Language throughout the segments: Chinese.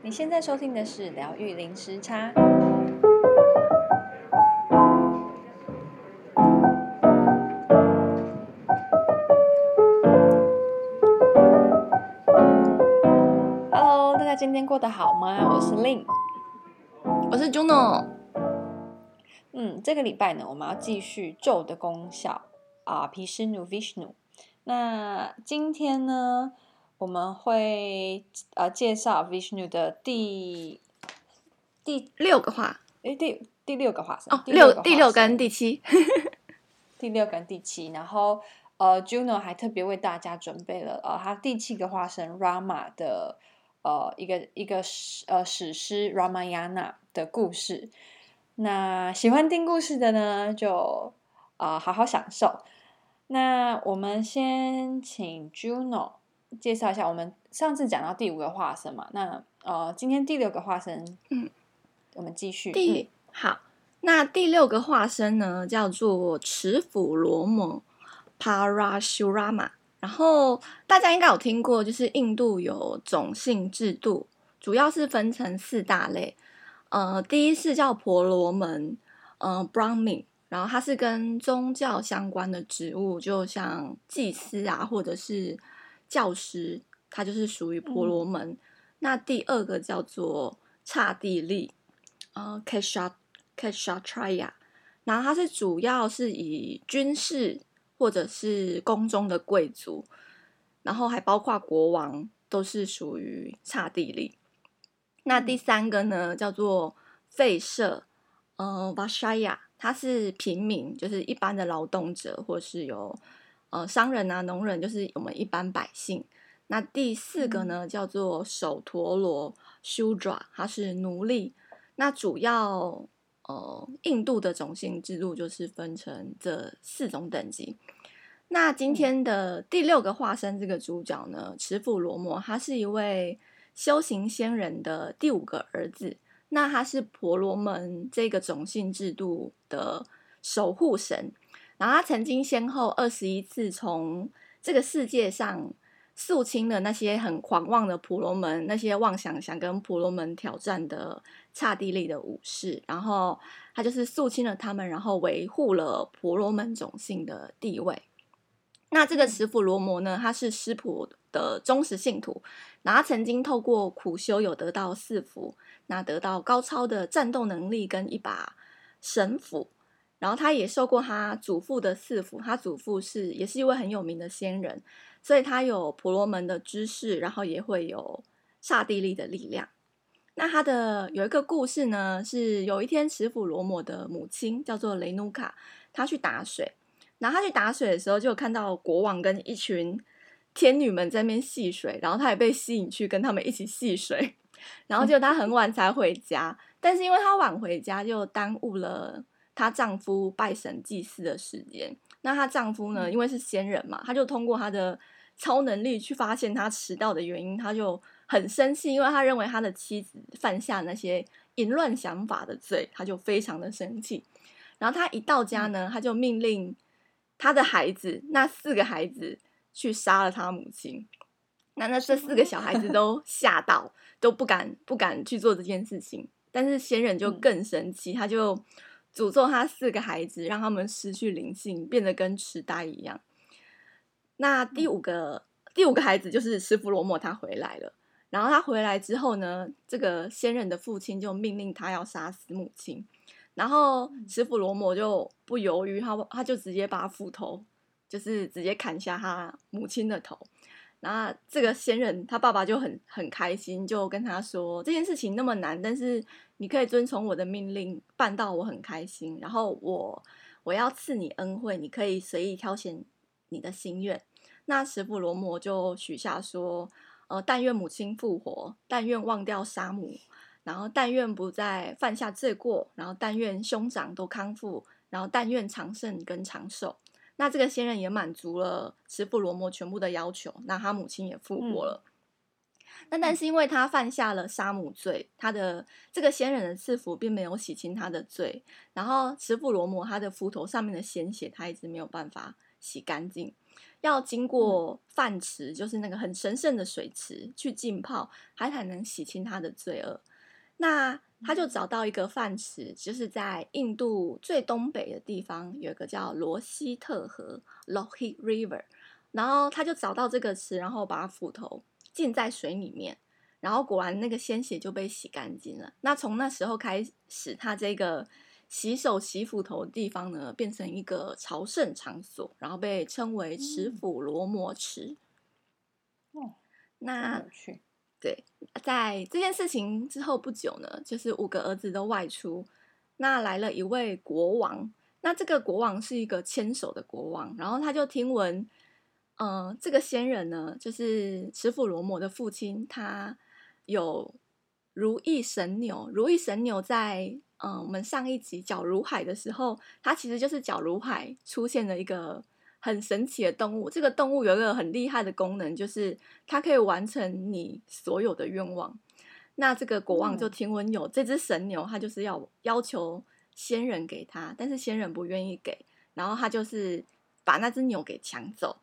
你现在收听的是疗愈零时差。Hello，大家今天过得好吗？我是 Lin，我是 Juno。嗯，这个礼拜呢，我们要继续咒的功效啊，毗湿奴 Vishnu。那今天呢？我们会呃介绍 Vishnu 的第第六个化，诶，第第六个化身哦，六第六跟第七，第六跟第七，然后呃，Juno 还特别为大家准备了呃，他第七个化身 Rama 的呃一个一个史呃史诗 Ramayana 的故事。那喜欢听故事的呢，就啊、呃、好好享受。那我们先请 Juno。介绍一下，我们上次讲到第五个化身嘛，那呃，今天第六个化身，嗯，我们继续。第、嗯、好，那第六个化身呢，叫做持斧罗摩 Parashurama。然后大家应该有听过，就是印度有种姓制度，主要是分成四大类。呃，第一是叫婆罗门，呃，Brahmin，然后它是跟宗教相关的职务，就像祭司啊，或者是。教师，他就是属于婆罗门。嗯、那第二个叫做刹帝利，呃，Kshatriya Kshatriya，然后他是主要是以军事或者是宫中的贵族，然后还包括国王，都是属于刹帝利。那第三个呢，叫做吠舍，呃，Vaishya，他是平民，就是一般的劳动者，或是有。呃，商人啊，农人就是我们一般百姓。那第四个呢，叫做首陀罗 Shudra，它是奴隶。那主要呃，印度的种姓制度就是分成这四种等级。那今天的第六个化身这个主角呢，持斧罗摩，他是一位修行仙人的第五个儿子。那他是婆罗门这个种姓制度的守护神。然后他曾经先后二十一次从这个世界上肃清了那些很狂妄的婆罗门，那些妄想想跟婆罗门挑战的刹帝利的武士，然后他就是肃清了他们，然后维护了婆罗门种姓的地位。那这个持斧罗摩呢，他是湿婆的忠实信徒，然后他曾经透过苦修有得到四福，那得到高超的战斗能力跟一把神斧。然后他也受过他祖父的赐福，他祖父是也是一位很有名的仙人，所以他有婆罗门的知识，然后也会有刹帝利的力量。那他的有一个故事呢，是有一天持斧罗摩的母亲叫做雷努卡，她去打水，然后她去打水的时候，就看到国王跟一群天女们在那边戏水，然后她也被吸引去跟他们一起戏水，然后结果她很晚才回家，但是因为她晚回家，就耽误了。她丈夫拜神祭祀的时间，那她丈夫呢？因为是仙人嘛，他就通过他的超能力去发现她迟到的原因，他就很生气，因为他认为他的妻子犯下那些淫乱想法的罪，他就非常的生气。然后他一到家呢，他就命令他的孩子，那四个孩子去杀了他母亲。那那这四个小孩子都吓到，都不敢不敢去做这件事情。但是仙人就更生气，他就。诅咒他四个孩子，让他们失去灵性，变得跟痴呆一样。那第五个第五个孩子就是师傅罗摩，他回来了。然后他回来之后呢，这个仙人的父亲就命令他要杀死母亲。然后师傅罗摩就不犹豫，他他就直接把斧头，就是直接砍下他母亲的头。然后这个仙人他爸爸就很很开心，就跟他说，这件事情那么难，但是你可以遵从我的命令办到，我很开心。然后我我要赐你恩惠，你可以随意挑选你的心愿。那持斧罗摩就许下说，呃，但愿母亲复活，但愿忘掉杀母，然后但愿不再犯下罪过，然后但愿兄长都康复，然后但愿长胜跟长寿。那这个仙人也满足了持斧罗摩全部的要求，那他母亲也复活了。那、嗯、但是因为他犯下了杀母罪，他的这个仙人的赐福并没有洗清他的罪，然后持斧罗摩他的斧头上面的鲜血他一直没有办法洗干净，要经过饭池，就是那个很神圣的水池去浸泡，他才能洗清他的罪恶。那他就找到一个饭池，就是在印度最东北的地方，有一个叫罗西特河 （Lohit River）。然后他就找到这个池，然后把斧头浸在水里面，然后果然那个鲜血就被洗干净了。那从那时候开始，他这个洗手洗斧头的地方呢，变成一个朝圣场所，然后被称为持斧罗摩池。哦，那对，在这件事情之后不久呢，就是五个儿子都外出，那来了一位国王，那这个国王是一个牵手的国王，然后他就听闻。嗯、呃，这个仙人呢，就是持斧罗摩的父亲，他有如意神牛。如意神牛在嗯、呃，我们上一集角如海的时候，它其实就是角如海出现了一个很神奇的动物。这个动物有一个很厉害的功能，就是它可以完成你所有的愿望。那这个国王就听闻有这只神牛，他就是要要求仙人给他，但是仙人不愿意给，然后他就是把那只牛给抢走。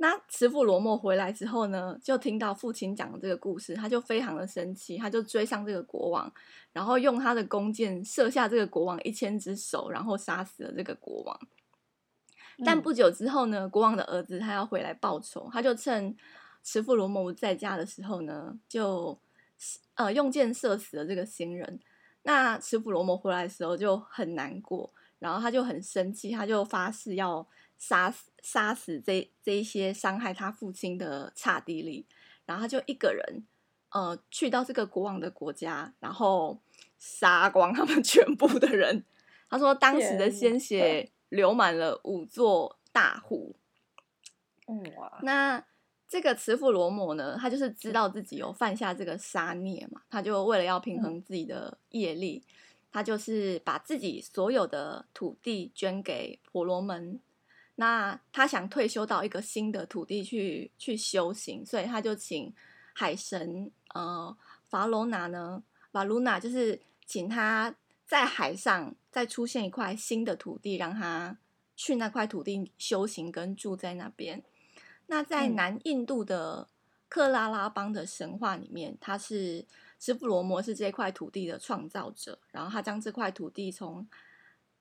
那慈父罗摩回来之后呢，就听到父亲讲的这个故事，他就非常的生气，他就追上这个国王，然后用他的弓箭射下这个国王一千只手，然后杀死了这个国王。但不久之后呢，嗯、国王的儿子他要回来报仇，他就趁慈父罗摩在家的时候呢，就呃用箭射死了这个行人。那慈父罗摩回来的时候就很难过，然后他就很生气，他就发誓要。杀死杀死这这一些伤害他父亲的刹帝利，然后他就一个人，呃，去到这个国王的国家，然后杀光他们 全部的人。他说当时的鲜血流满了五座大湖。哇！那这个慈父罗摩呢，他就是知道自己有犯下这个杀孽嘛，他就为了要平衡自己的业力，嗯、他就是把自己所有的土地捐给婆罗门。那他想退休到一个新的土地去去修行，所以他就请海神呃法罗纳呢，法罗纳就是请他在海上再出现一块新的土地，让他去那块土地修行跟住在那边。那在南印度的克拉拉邦的神话里面，他是持斧罗摩是这块土地的创造者，然后他将这块土地从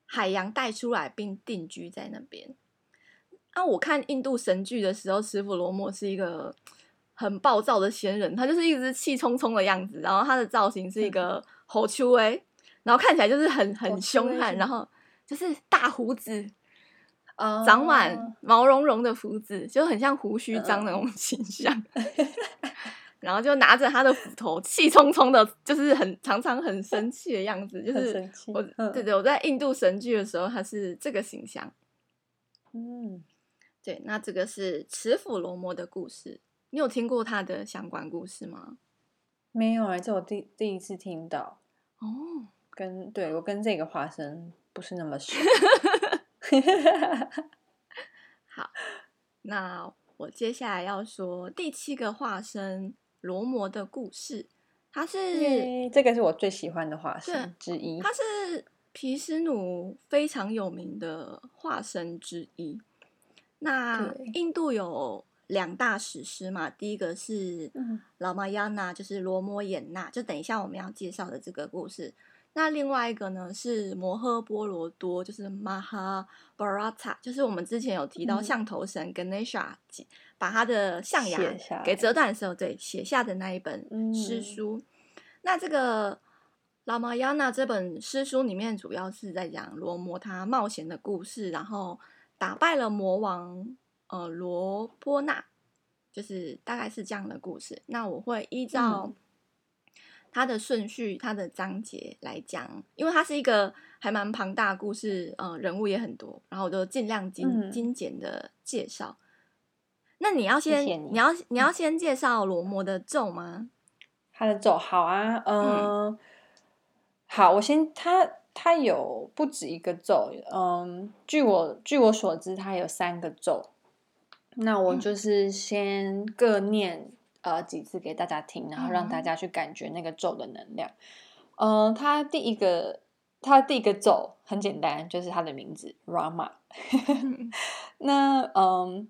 海洋带出来，并定居在那边。那我看印度神剧的时候，师傅罗摩是一个很暴躁的仙人，他就是一直气冲冲的样子，然后他的造型是一个猴丘哎，然后看起来就是很很凶悍，然后就是大胡子，长满毛茸茸的胡子，就很像胡须张那种形象，然后就拿着他的斧头，气冲冲的，就是很常常很生气的样子，就是我对对，我在印度神剧的时候，他是这个形象，嗯。对，那这个是持斧罗摩的故事。你有听过他的相关故事吗？没有哎，这我第第一次听到。哦，跟对我跟这个化身不是那么熟。好，那我接下来要说第七个化身罗摩的故事。他是这个是我最喜欢的化身之一。他是毗湿奴非常有名的化身之一。那印度有两大史诗嘛，第一个是老玛亚纳，就是罗摩衍那，就等一下我们要介绍的这个故事。那另外一个呢是摩诃波罗多，就是玛哈巴拉塔，就是我们之前有提到象头神 Ganesha 把他的象牙给折断的时候，对，写下的那一本诗书。嗯、那这个拉玛亚纳这本诗书里面，主要是在讲罗摩他冒险的故事，然后。打败了魔王，呃，罗波那，就是大概是这样的故事。那我会依照它的顺序、它的章节来讲，因为它是一个还蛮庞大的故事，呃，人物也很多，然后我就尽量精、嗯、精简的介绍。那你要先，你，你要你要先介绍罗摩的咒吗？他的咒好啊，呃、嗯，好，我先他。它有不止一个咒，嗯，据我据我所知，它有三个咒。那我就是先各念呃几次给大家听，然后让大家去感觉那个咒的能量。嗯，它第一个，它第一个咒很简单，就是它的名字 Rama。那嗯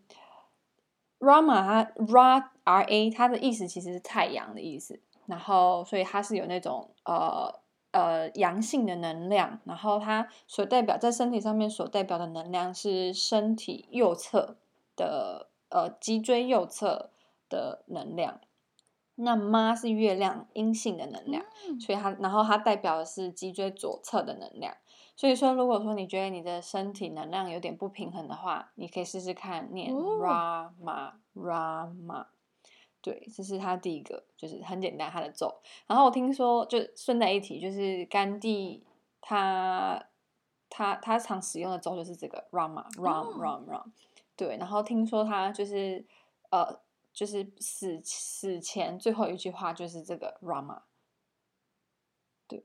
Rama 它 Ra R A 它的意思其实是太阳的意思，然后所以它是有那种呃呃阳性的能量，然后它所代表在身体上面所代表的能量是身体右侧的呃脊椎右侧的能量。那妈是月亮阴性的能量，嗯、所以它然后它代表的是脊椎左侧的能量。所以说，如果说你觉得你的身体能量有点不平衡的话，你可以试试看念 Rama Rama。对，这是他第一个，就是很简单他的咒。然后我听说，就顺带一提，就是甘地他他他常使用的咒就是这个 Rama Ram Ram Ram。对，然后听说他就是呃，就是死死前最后一句话就是这个 Rama。对。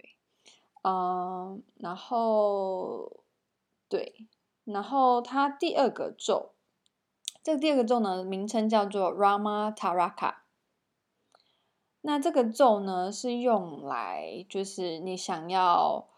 嗯，然后对，然后他第二个咒，这第二个咒呢，名称叫做 Rama Taraka。那这个咒呢，是用来就是你想要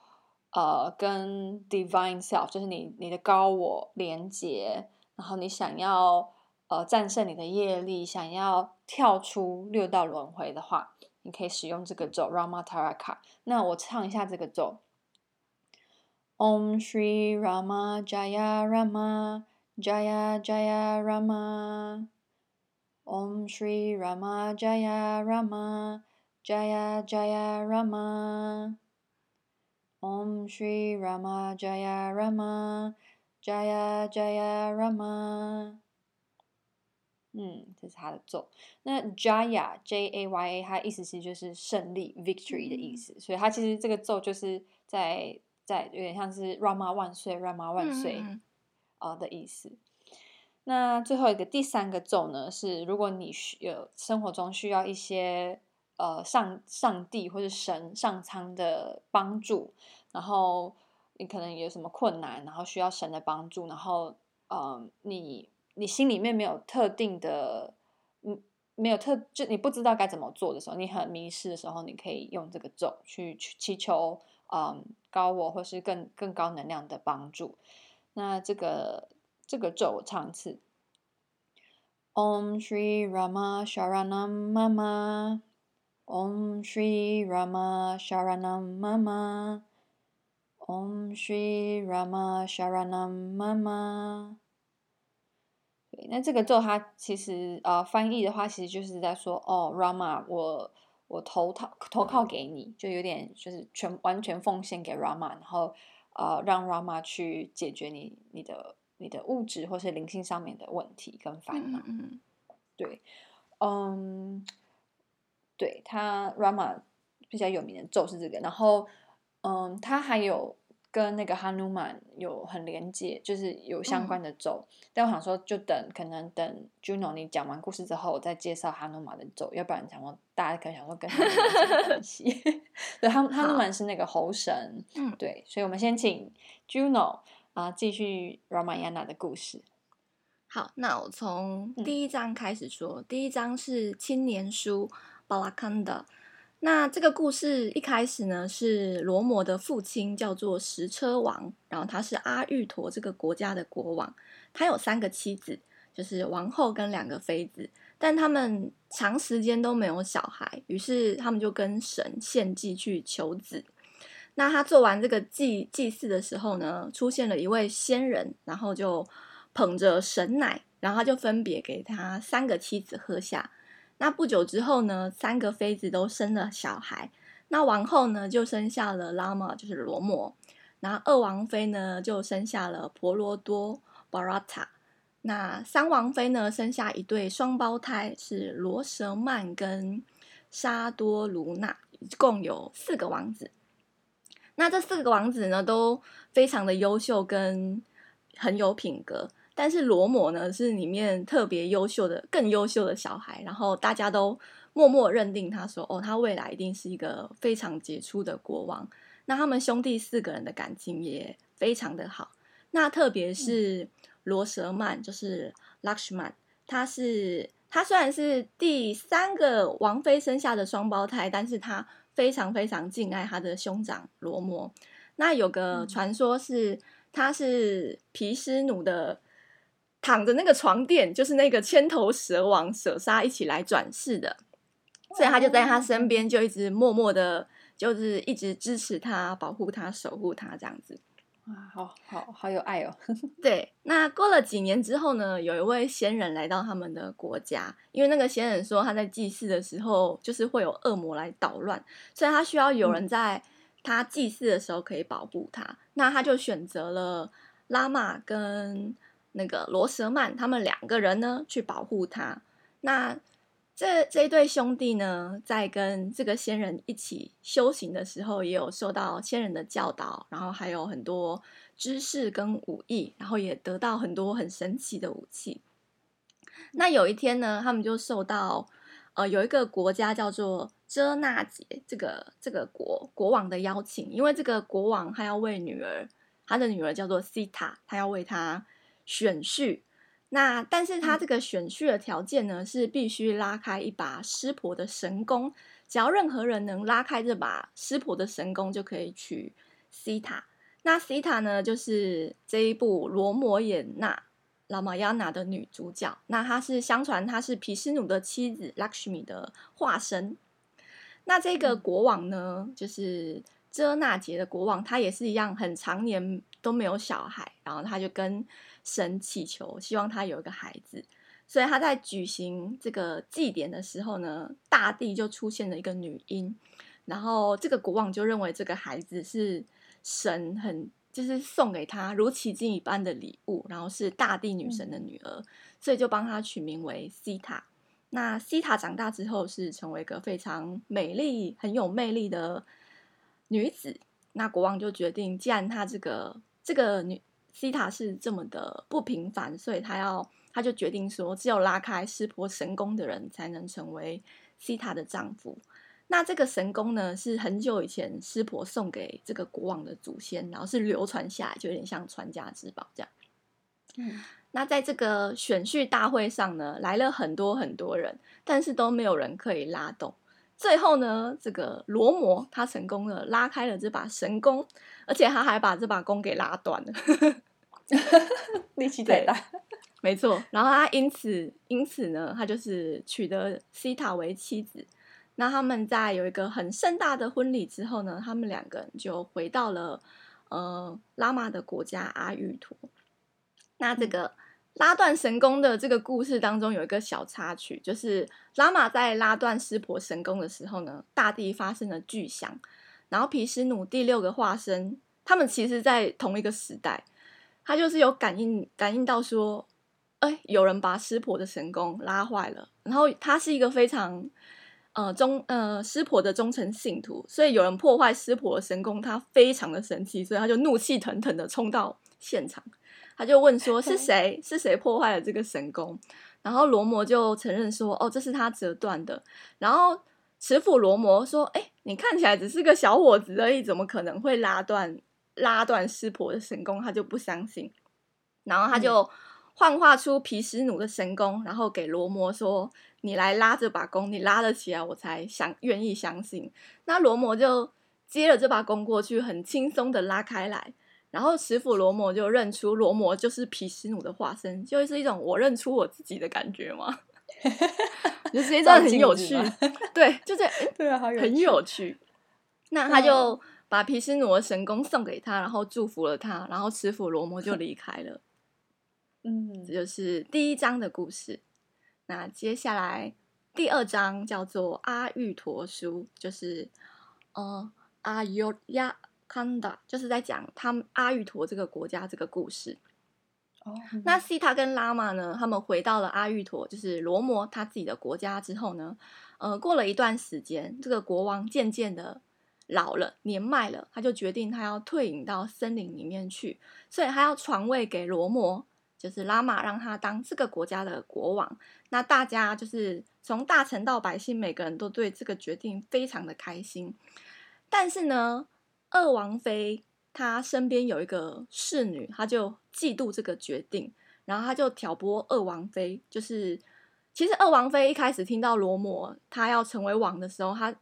呃跟 Divine Self，就是你你的高我连接，然后你想要呃战胜你的业力，想要跳出六道轮回的话。你可以使用这个咒 Rama Taraka。那我唱一下这个咒：Om Sri Rama Jaya Rama Jaya Jaya Rama。Om Shri Rama Jaya Rama Jaya Jaya Rama。Om Shri Rama Jaya Rama Jaya Jaya Rama。嗯，这是他的咒。那 Jaya J A Y A，它意思其实就是胜利 Victory 的意思，嗯、所以它其实这个咒就是在在有点像是 Rama 万岁，Rama 万岁啊、呃、的意思。那最后一个第三个咒呢，是如果你需有生活中需要一些呃上上帝或者神上苍的帮助，然后你可能有什么困难，然后需要神的帮助，然后嗯、呃、你。你心里面没有特定的，嗯，没有特，就你不知道该怎么做的时候，你很迷失的时候，你可以用这个咒去去祈求，嗯，高我或是更更高能量的帮助。那这个这个咒唱一次：Om Shri Rama Sharanam Mama，Om Shri Rama Sharanam Mama，Om Shri Rama Sharanam Mama。那这个咒它其实呃翻译的话，其实就是在说哦，Rama，我我投靠投靠给你，就有点就是全完全奉献给 Rama，然后呃让 Rama 去解决你你的你的物质或是灵性上面的问题跟烦恼。嗯，对，嗯，对他 Rama 比较有名的咒是这个，然后嗯，他还有。跟那个哈努曼有很连接，就是有相关的咒。嗯、但我想说，就等可能等 Juno 你讲完故事之后，我再介绍哈努曼的咒。要不然，想说大家可能想说跟哈努曼有什么关系？对，哈哈努曼是那个猴神。嗯，对，所以我们先请 Juno 啊继续 Ramayana 的故事。好，那我从第一章开始说。嗯、第一章是青年书 Balakanda。那这个故事一开始呢，是罗摩的父亲叫做石车王，然后他是阿育陀这个国家的国王，他有三个妻子，就是王后跟两个妃子，但他们长时间都没有小孩，于是他们就跟神献祭去求子。那他做完这个祭祭祀的时候呢，出现了一位仙人，然后就捧着神奶，然后他就分别给他三个妻子喝下。那不久之后呢，三个妃子都生了小孩。那王后呢，就生下了拉玛，就是罗摩。然后二王妃呢，就生下了婆罗多 （Bharata）。那三王妃呢，生下一对双胞胎，是罗舍曼跟沙多卢娜，共有四个王子。那这四个王子呢，都非常的优秀，跟很有品格。但是罗摩呢，是里面特别优秀的、更优秀的小孩，然后大家都默默认定他说：“哦，他未来一定是一个非常杰出的国王。”那他们兄弟四个人的感情也非常的好。那特别是罗舍曼，就是 Lakshman，他是他虽然是第三个王妃生下的双胞胎，但是他非常非常敬爱他的兄长罗摩。那有个传说是他是毗湿奴的。躺着那个床垫就是那个千头蛇王舍沙一起来转世的，所以他就在他身边，就一直默默的，就是一直支持他、保护他、守护他这样子。哇，好好好有爱哦！对，那过了几年之后呢，有一位仙人来到他们的国家，因为那个仙人说他在祭祀的时候，就是会有恶魔来捣乱，所以他需要有人在他祭祀的时候可以保护他。嗯、那他就选择了拉玛跟那个罗舍曼他们两个人呢去保护他。那这这一对兄弟呢，在跟这个仙人一起修行的时候，也有受到仙人的教导，然后还有很多知识跟武艺，然后也得到很多很神奇的武器。那有一天呢，他们就受到呃有一个国家叫做遮纳杰这个这个国国王的邀请，因为这个国王他要为女儿，他的女儿叫做西塔，他要为她选婿。那但是他这个选婿的条件呢，是必须拉开一把湿婆的神弓，只要任何人能拉开这把湿婆的神弓，就可以娶西塔。那西塔呢，就是这一部罗摩衍那拉玛亚娜的女主角。那她是相传她是毗湿奴的妻子拉克什米的化身。那这个国王呢，就是遮那杰的国王，他也是一样，很常年都没有小孩，然后他就跟。神祈求，希望他有一个孩子，所以他在举行这个祭典的时候呢，大地就出现了一个女婴，然后这个国王就认为这个孩子是神很就是送给他如奇迹一般的礼物，然后是大地女神的女儿，嗯、所以就帮他取名为西塔。那西塔长大之后是成为一个非常美丽、很有魅力的女子。那国王就决定，既然他这个这个女。西塔是这么的不平凡，所以她要，她就决定说，只有拉开湿婆神功的人才能成为西塔的丈夫。那这个神功呢，是很久以前湿婆送给这个国王的祖先，然后是流传下来，就有点像传家之宝这样。嗯，那在这个选婿大会上呢，来了很多很多人，但是都没有人可以拉动。最后呢，这个罗摩他成功的拉开了这把神弓，而且他还把这把弓给拉断了，力气太大。没错，然后他因此因此呢，他就是娶得西塔为妻子。那他们在有一个很盛大的婚礼之后呢，他们两个人就回到了呃拉玛的国家阿育陀。那这个。拉断神弓的这个故事当中有一个小插曲，就是拉玛在拉断湿婆神弓的时候呢，大地发生了巨响，然后毗湿奴第六个化身，他们其实在同一个时代，他就是有感应感应到说，哎，有人把湿婆的神弓拉坏了，然后他是一个非常呃忠呃湿婆的忠诚信徒，所以有人破坏湿婆的神弓，他非常的生气，所以他就怒气腾腾的冲到现场。他就问说：“是谁？是谁破坏了这个神功？”然后罗摩就承认说：“哦，这是他折断的。”然后持斧罗摩说：“哎，你看起来只是个小伙子而已，怎么可能会拉断拉断湿婆的神功？”他就不相信。然后他就幻化出毗湿奴的神功，然后给罗摩说：“你来拉这把弓，你拉得起来，我才想愿意相信。”那罗摩就接了这把弓过去，很轻松的拉开来。然后持斧罗摩就认出罗摩就是毗湿奴的化身，就是一种我认出我自己的感觉嘛，就是一种很有趣，对，就这样，对啊，好有趣，很有趣。那他就把毗湿奴的神功送给他，然后祝福了他，然后持斧罗摩就离开了。嗯，这就是第一章的故事。那接下来第二章叫做阿育陀书，就是呃阿尤亚。康达就是在讲他们阿育陀这个国家这个故事。哦，那西塔跟拉玛呢？他们回到了阿育陀，就是罗摩他自己的国家之后呢，呃，过了一段时间，这个国王渐渐的老了，年迈了，他就决定他要退隐到森林里面去，所以他要传位给罗摩，就是拉玛，让他当这个国家的国王。那大家就是从大臣到百姓，每个人都对这个决定非常的开心。但是呢，二王妃她身边有一个侍女，她就嫉妒这个决定，然后她就挑拨二王妃。就是其实二王妃一开始听到罗摩他要成为王的时候，她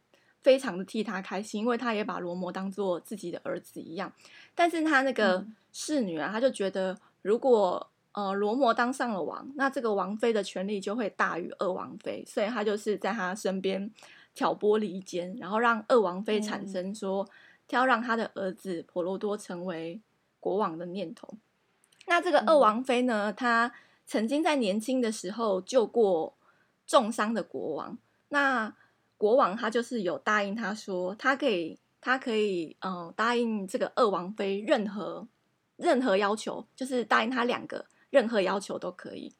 非常的替他开心，因为她也把罗摩当做自己的儿子一样。但是她那个侍女啊，她就觉得如果呃罗摩当上了王，那这个王妃的权力就会大于二王妃，所以他就是在他身边挑拨离间，然后让二王妃产生说他要让他的儿子婆罗多成为国王的念头。那这个二王妃呢，她曾经在年轻的时候救过重伤的国王，那国王他就是有答应他说，他可以。他可以，嗯、呃，答应这个二王妃任何任何要求，就是答应他两个任何要求都可以。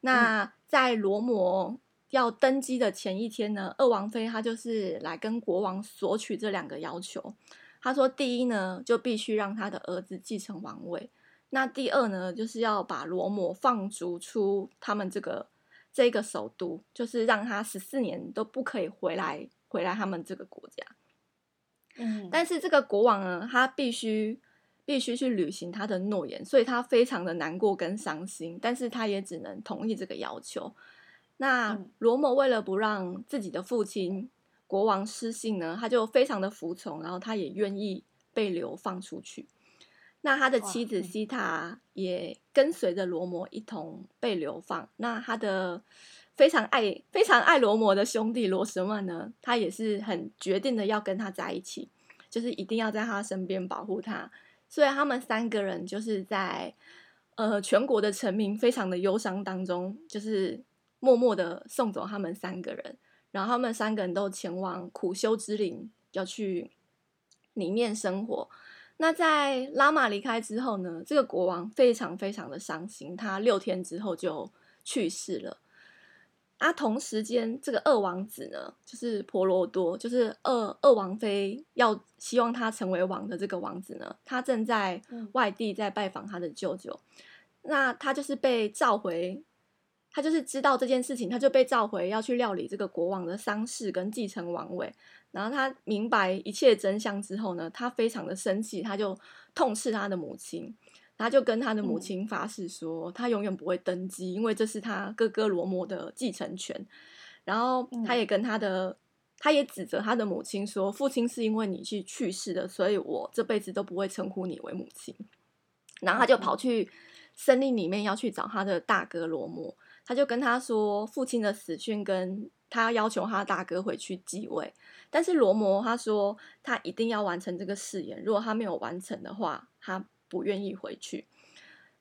那在罗摩要登基的前一天呢，二王妃她就是来跟国王索取这两个要求。她说，第一呢，就必须让他的儿子继承王位；那第二呢，就是要把罗摩放逐出他们这个这个首都，就是让他十四年都不可以回来回来他们这个国家。嗯，但是这个国王呢，他必须必须去履行他的诺言，所以他非常的难过跟伤心，但是他也只能同意这个要求。那罗摩为了不让自己的父亲国王失信呢，他就非常的服从，然后他也愿意被流放出去。那他的妻子西塔也跟随着罗摩一同被流放。那他的。非常爱非常爱罗摩的兄弟罗什曼呢，他也是很决定的要跟他在一起，就是一定要在他身边保护他。所以他们三个人就是在呃全国的臣民非常的忧伤当中，就是默默的送走他们三个人，然后他们三个人都前往苦修之林，要去里面生活。那在拉玛离开之后呢，这个国王非常非常的伤心，他六天之后就去世了。啊，同时间，这个二王子呢，就是婆罗多，就是二二王妃要希望他成为王的这个王子呢，他正在外地在拜访他的舅舅。嗯、那他就是被召回，他就是知道这件事情，他就被召回要去料理这个国王的丧事跟继承王位。然后他明白一切真相之后呢，他非常的生气，他就痛斥他的母亲。他就跟他的母亲发誓说，嗯、他永远不会登基，因为这是他哥哥罗摩的继承权。然后他也跟他的，嗯、他也指责他的母亲说，父亲是因为你去去世的，所以我这辈子都不会称呼你为母亲。然后他就跑去森林里面要去找他的大哥罗摩，他就跟他说父亲的死讯，跟他要求他大哥回去继位。但是罗摩他说他一定要完成这个誓言，如果他没有完成的话，他。不愿意回去，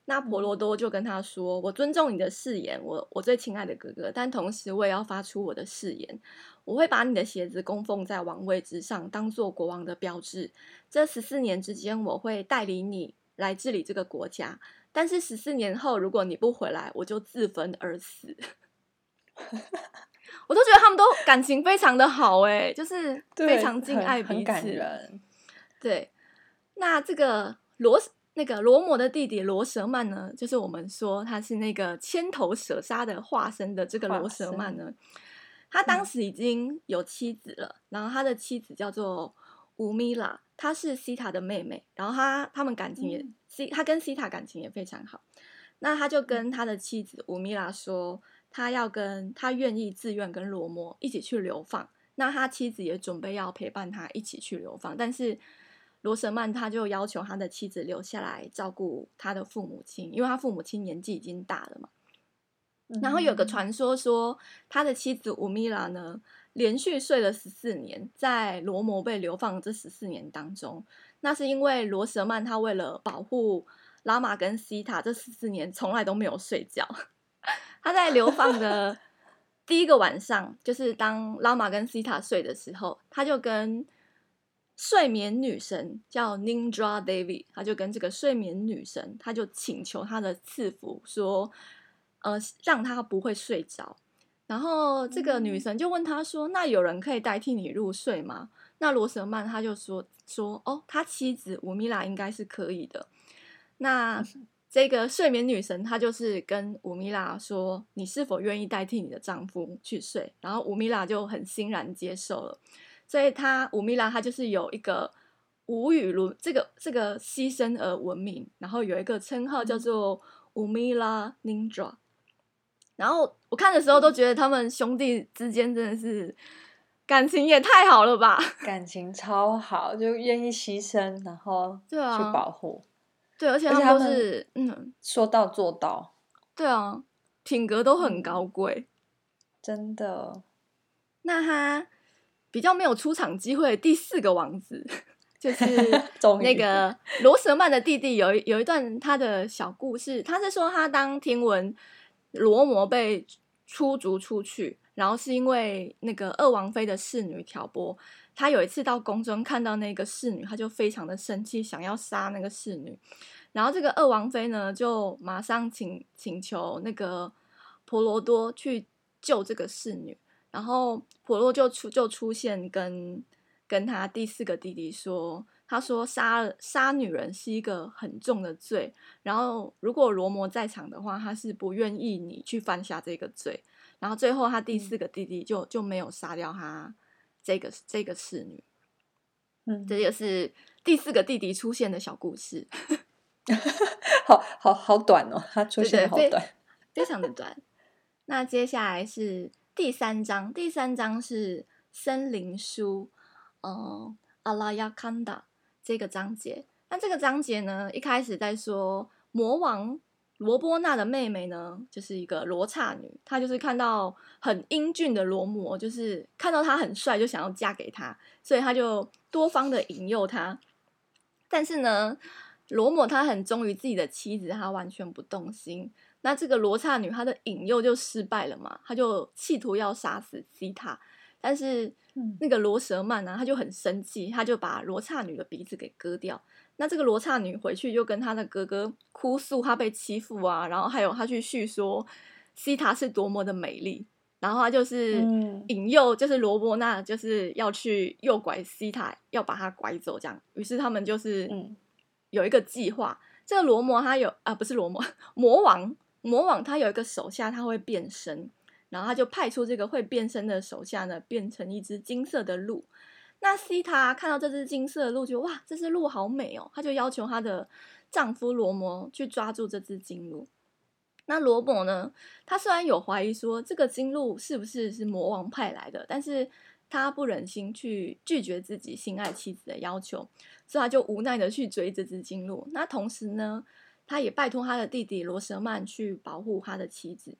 那婆罗多就跟他说：“我尊重你的誓言，我我最亲爱的哥哥，但同时我也要发出我的誓言，我会把你的鞋子供奉在王位之上，当做国王的标志。这十四年之间，我会带领你来治理这个国家。但是十四年后，如果你不回来，我就自焚而死。”我都觉得他们都感情非常的好，哎，就是非常敬爱彼此。对，那这个罗。那个罗摩的弟弟罗什曼呢，就是我们说他是那个千头蛇杀的化身的这个罗什曼呢，他当时已经有妻子了，嗯、然后他的妻子叫做乌米拉，她是西塔的妹妹，然后他他们感情也西，他跟西塔感情也非常好，那他就跟他的妻子吴米拉说，他要跟他愿意自愿跟罗摩一起去流放，那他妻子也准备要陪伴他一起去流放，但是。罗什曼他就要求他的妻子留下来照顾他的父母亲，因为他父母亲年纪已经大了嘛。然后有个传说说，他的妻子吴米拉呢，连续睡了十四年，在罗摩被流放这十四年当中，那是因为罗什曼他为了保护拉玛跟西塔，这十四年从来都没有睡觉。他在流放的第一个晚上，就是当拉玛跟西塔睡的时候，他就跟。睡眠女神叫 Nindra Devi，他就跟这个睡眠女神，他就请求他的赐福，说，呃，让他不会睡着。然后这个女神就问他说：“嗯、那有人可以代替你入睡吗？”那罗舍曼他就说：“说哦，他妻子乌米拉应该是可以的。”那这个睡眠女神她就是跟乌米拉说：“你是否愿意代替你的丈夫去睡？”然后乌米拉就很欣然接受了。所以她乌米拉她就是有一个无与伦这个这个牺牲而闻名，然后有一个称号叫做乌米拉宁爪。然后我看的时候都觉得他们兄弟之间真的是感情也太好了吧，感情超好，就愿意牺牲，然后去保护。对，而且他们都是嗯，说到做到。对啊，品格都很高贵，真的。那他比较没有出场机会的第四个王子，就 是那个罗蛇曼的弟弟有。有有一段他的小故事，他是说他当听闻罗摩被出逐出去，然后是因为那个二王妃的侍女挑拨。他有一次到宫中看到那个侍女，他就非常的生气，想要杀那个侍女。然后这个二王妃呢，就马上请请求那个婆罗多去救这个侍女。然后婆罗就出就出现跟，跟跟他第四个弟弟说，他说杀杀女人是一个很重的罪。然后如果罗摩在场的话，他是不愿意你去犯下这个罪。然后最后他第四个弟弟就就没有杀掉他。这个这个侍女，嗯，这就是第四个弟弟出现的小故事，好好好短哦，他出现好短，非常的短。那接下来是第三章，第三章是森林书，嗯，阿拉亚康达这个章节。那这个章节呢，一开始在说魔王。罗波那的妹妹呢，就是一个罗刹女，她就是看到很英俊的罗摩，就是看到他很帅，就想要嫁给他，所以他就多方的引诱他。但是呢，罗摩他很忠于自己的妻子，他完全不动心。那这个罗刹女她的引诱就失败了嘛，他就企图要杀死西塔，但是那个罗蛇曼呢，他就很生气，他就把罗刹女的鼻子给割掉。那这个罗刹女回去就跟她的哥哥哭诉，她被欺负啊，然后还有她去叙说西塔是多么的美丽，然后她就是引诱，就是罗伯纳就是要去诱拐西塔，要把她拐走这样。于是他们就是有一个计划。这个罗摩他有啊，不是罗摩，魔王，魔王他有一个手下，他会变身，然后他就派出这个会变身的手下呢，变成一只金色的鹿。那西塔看到这只金色的鹿，就哇，这只鹿好美哦！她就要求她的丈夫罗摩去抓住这只金鹿。那罗摩呢，他虽然有怀疑说这个金鹿是不是是魔王派来的，但是他不忍心去拒绝自己心爱妻子的要求，所以他就无奈的去追这只金鹿。那同时呢，他也拜托他的弟弟罗蛇曼去保护他的妻子。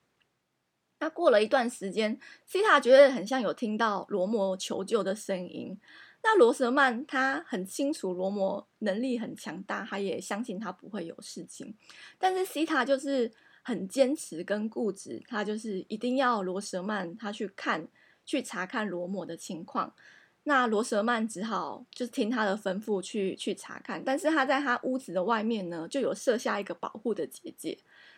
那过了一段时间，西塔觉得很像有听到罗摩求救的声音。那罗舍曼他很清楚罗摩能力很强大，他也相信他不会有事情。但是西塔就是很坚持跟固执，他就是一定要罗舍曼他去看去查看罗摩的情况。那罗舍曼只好就是听他的吩咐去去查看。但是他在他屋子的外面呢，就有设下一个保护的结界。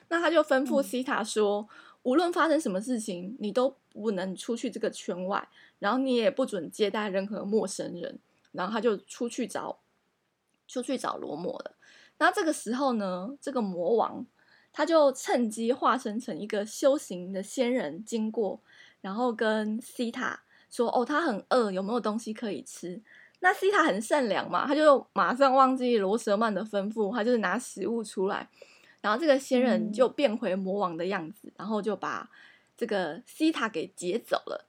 那他就吩咐西塔说。无论发生什么事情，你都不能出去这个圈外，然后你也不准接待任何陌生人。然后他就出去找，出去找罗摩了。那这个时候呢，这个魔王他就趁机化身成一个修行的仙人经过，然后跟西塔说：“哦，他很饿，有没有东西可以吃？”那西塔很善良嘛，他就马上忘记罗蛇曼的吩咐，他就是拿食物出来。然后这个仙人就变回魔王的样子，嗯、然后就把这个西塔给劫走了。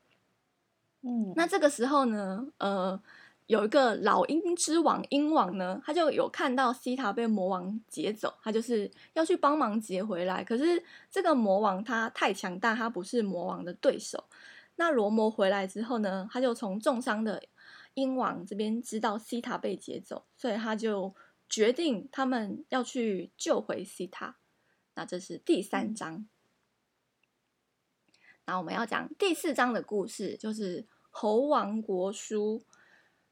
嗯，那这个时候呢，呃，有一个老鹰之王鹰王呢，他就有看到西塔被魔王劫走，他就是要去帮忙劫回来。可是这个魔王他太强大，他不是魔王的对手。那罗摩回来之后呢，他就从重伤的鹰王这边知道西塔被劫走，所以他就。决定他们要去救回西塔，那这是第三章。那我们要讲第四章的故事，就是猴王国书。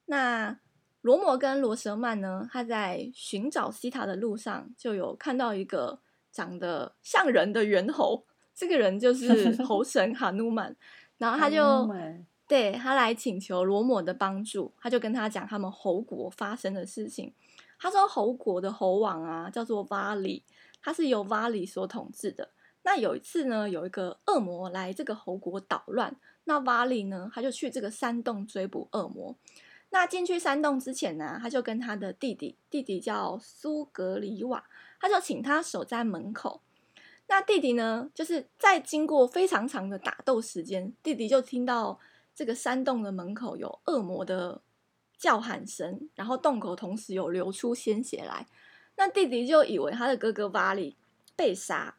那罗摩跟罗舍曼呢，他在寻找西塔的路上，就有看到一个长得像人的猿猴，这个人就 是猴神哈努曼，然后他就对他来请求罗摩的帮助，他就跟他讲他们猴国发生的事情。他说：“猴国的猴王啊，叫做瓦里，他是由瓦里所统治的。那有一次呢，有一个恶魔来这个猴国捣乱，那瓦里呢，他就去这个山洞追捕恶魔。那进去山洞之前呢，他就跟他的弟弟，弟弟叫苏格里瓦，他就请他守在门口。那弟弟呢，就是在经过非常长的打斗时间，弟弟就听到这个山洞的门口有恶魔的。”叫喊声，然后洞口同时有流出鲜血来。那弟弟就以为他的哥哥瓦里被杀。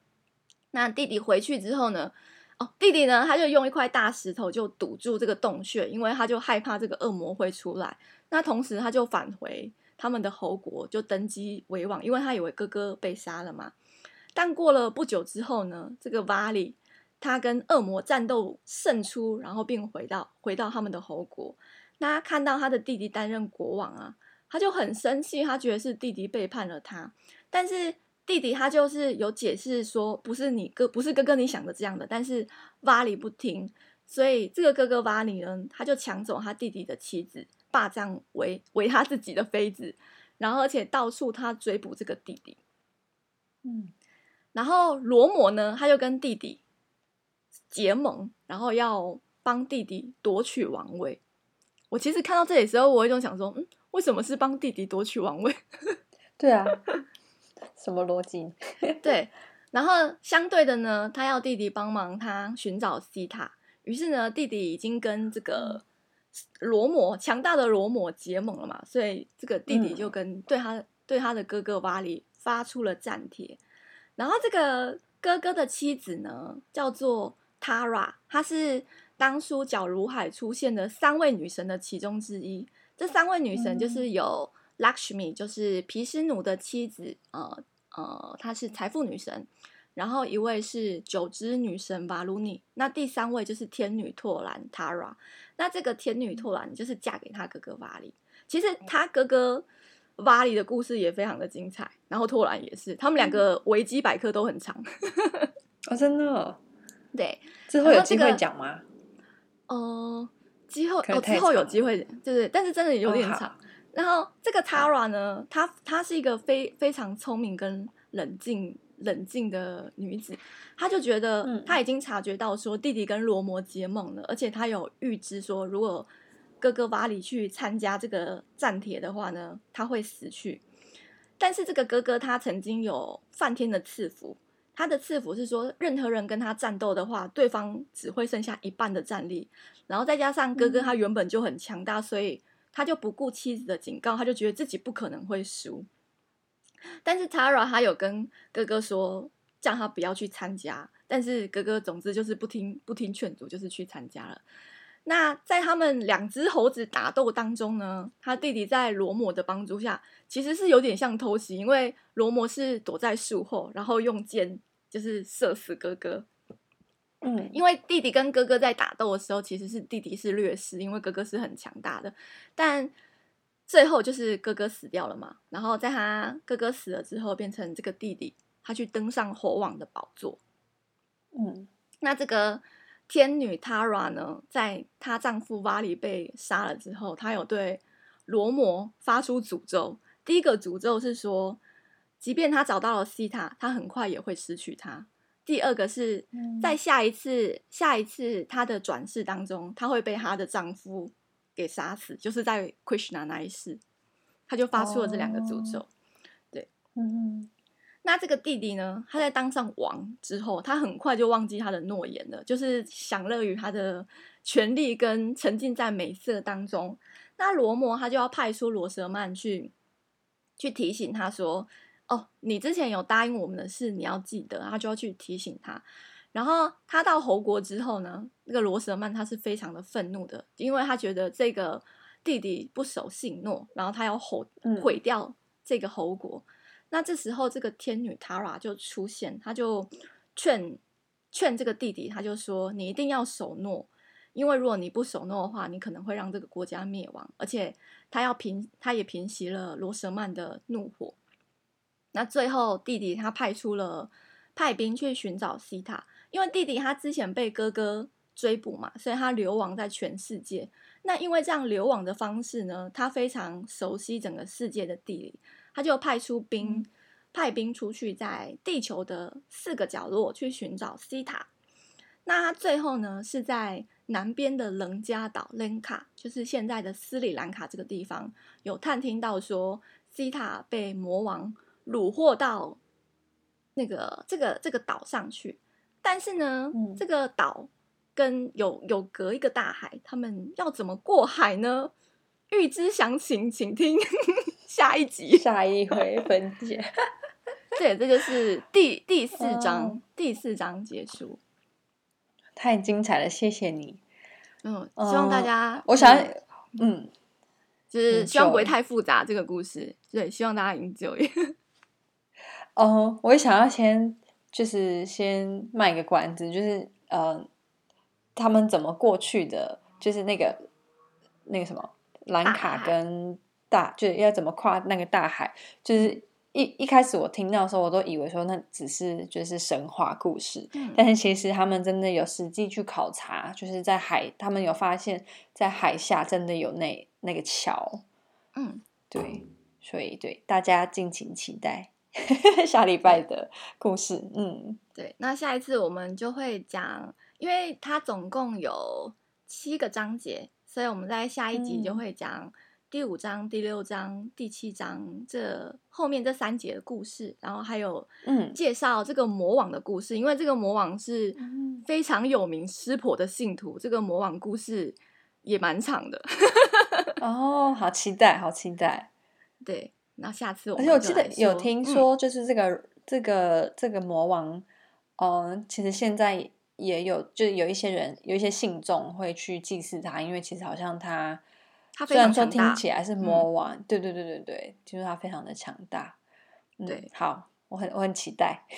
那弟弟回去之后呢？哦，弟弟呢，他就用一块大石头就堵住这个洞穴，因为他就害怕这个恶魔会出来。那同时他就返回他们的侯国，就登基为王，因为他以为哥哥被杀了嘛。但过了不久之后呢，这个瓦里他跟恶魔战斗胜出，然后并回到回到他们的侯国。那他看到他的弟弟担任国王啊，他就很生气，他觉得是弟弟背叛了他，但是。弟弟他就是有解释说，不是你哥，不是哥哥你想的这样的。但是瓦里不听，所以这个哥哥瓦里呢，他就抢走他弟弟的妻子，霸占为为他自己的妃子，然后而且到处他追捕这个弟弟。嗯，然后罗摩呢，他就跟弟弟结盟，然后要帮弟弟夺取王位。我其实看到这里的时候，我有一种想说，嗯，为什么是帮弟弟夺取王位？对啊。什么逻辑？对，然后相对的呢，他要弟弟帮忙他寻找西塔。于是呢，弟弟已经跟这个罗摩强大的罗摩结盟了嘛，所以这个弟弟就跟对他、嗯、对他的哥哥瓦里发出了战帖。然后这个哥哥的妻子呢，叫做 Tara，她是当初角如海出现的三位女神的其中之一。这三位女神就是有。Lakshmi 就是毗湿奴的妻子，呃呃，她是财富女神。然后一位是九之女神 Varuni，那第三位就是天女拓兰 Tara。那这个天女拓兰就是嫁给她哥哥瓦里。其实她哥哥瓦里的故事也非常的精彩，然后拓兰也是，他们两个维基百科都很长。哦，真的？对，之后有机会讲吗？呃，之后哦，之后有机会，对对，但是真的有点长。哦然后这个 Tara 呢，她她是一个非非常聪明跟冷静冷静的女子，她就觉得她已经察觉到说弟弟跟罗摩结盟了，而且她有预知说如果哥哥瓦里去参加这个战帖的话呢，他会死去。但是这个哥哥他曾经有梵天的赐福，他的赐福是说任何人跟他战斗的话，对方只会剩下一半的战力，然后再加上哥哥他原本就很强大，所以。他就不顾妻子的警告，他就觉得自己不可能会输。但是 Tara 他有跟哥哥说，叫他不要去参加。但是哥哥总之就是不听不听劝阻，就是去参加了。那在他们两只猴子打斗当中呢，他弟弟在罗摩的帮助下，其实是有点像偷袭，因为罗摩是躲在树后，然后用箭就是射死哥哥。嗯，因为弟弟跟哥哥在打斗的时候，其实是弟弟是劣势，因为哥哥是很强大的。但最后就是哥哥死掉了嘛，然后在他哥哥死了之后，变成这个弟弟，他去登上猴王的宝座。嗯，那这个天女 Tara 呢，在她丈夫瓦里被杀了之后，她有对罗摩发出诅咒。第一个诅咒是说，即便她找到了西塔，她很快也会失去他。第二个是在下一次、嗯、下一次她的转世当中，她会被她的丈夫给杀死，就是在 Krishna 那一世，她就发出了这两个诅咒。哦、对，嗯，那这个弟弟呢，他在当上王之后，他很快就忘记他的诺言了，就是享乐于他的权力跟沉浸在美色当中。那罗摩他就要派出罗舍曼去去提醒他说。哦，你之前有答应我们的事，你要记得，他就要去提醒他。然后他到侯国之后呢，那个罗舍曼他是非常的愤怒的，因为他觉得这个弟弟不守信诺，然后他要毁毁掉这个侯国。嗯、那这时候，这个天女 Tara 就出现，他就劝劝这个弟弟，他就说：“你一定要守诺，因为如果你不守诺的话，你可能会让这个国家灭亡。”而且他要平，他也平息了罗舍曼的怒火。那最后，弟弟他派出了派兵去寻找西塔，因为弟弟他之前被哥哥追捕嘛，所以他流亡在全世界。那因为这样流亡的方式呢，他非常熟悉整个世界的地理，他就派出兵，派兵出去在地球的四个角落去寻找西塔。那他最后呢，是在南边的棱加岛 （Lanka），就是现在的斯里兰卡这个地方，有探听到说西塔被魔王。虏获到那个这个这个岛上去，但是呢，嗯、这个岛跟有有隔一个大海，他们要怎么过海呢？欲知详情，请听 下一集，下一回分解。对，这就是第第四章，嗯、第四章结束，太精彩了，谢谢你。嗯，希望大家，我想，嗯，就是希望不会太复杂这个故事，对，希望大家 enjoy。哦，我也想要先，就是先卖个关子，就是呃，他们怎么过去的，就是那个那个什么兰卡跟大，就是要怎么跨那个大海，就是。一一开始我听到的时候，我都以为说那只是就是神话故事，嗯、但是其实他们真的有实际去考察，就是在海，他们有发现，在海下真的有那那个桥，嗯，对，所以对大家敬请期待 下礼拜的故事，嗯，对，那下一次我们就会讲，因为它总共有七个章节，所以我们在下一集就会讲。嗯第五章、第六章、第七章，这后面这三节的故事，然后还有嗯，介绍这个魔王的故事，嗯、因为这个魔王是非常有名湿婆的信徒，这个魔王故事也蛮长的。哦，好期待，好期待。对，那下次我而且我记得有听说，就是这个、嗯、这个这个魔王，嗯、呃，其实现在也有，就有一些人有一些信众会去祭祀他，因为其实好像他。虽然说听起来是魔王，嗯、对对对对对，就是他非常的强大。嗯、对，好，我很我很期待。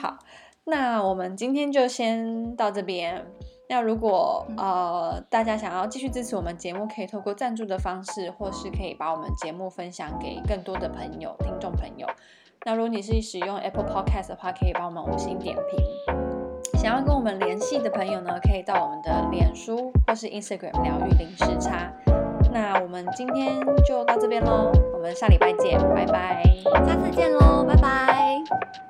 好，那我们今天就先到这边。那如果呃大家想要继续支持我们节目，可以透过赞助的方式，或是可以把我们节目分享给更多的朋友、听众朋友。那如果你是使用 Apple Podcast 的话，可以帮我们五星点评。想要跟我们联系的朋友呢，可以到我们的脸书或是 Instagram 疗愈零时差。那我们今天就到这边喽，我们下礼拜见，拜拜。下次见喽，拜拜。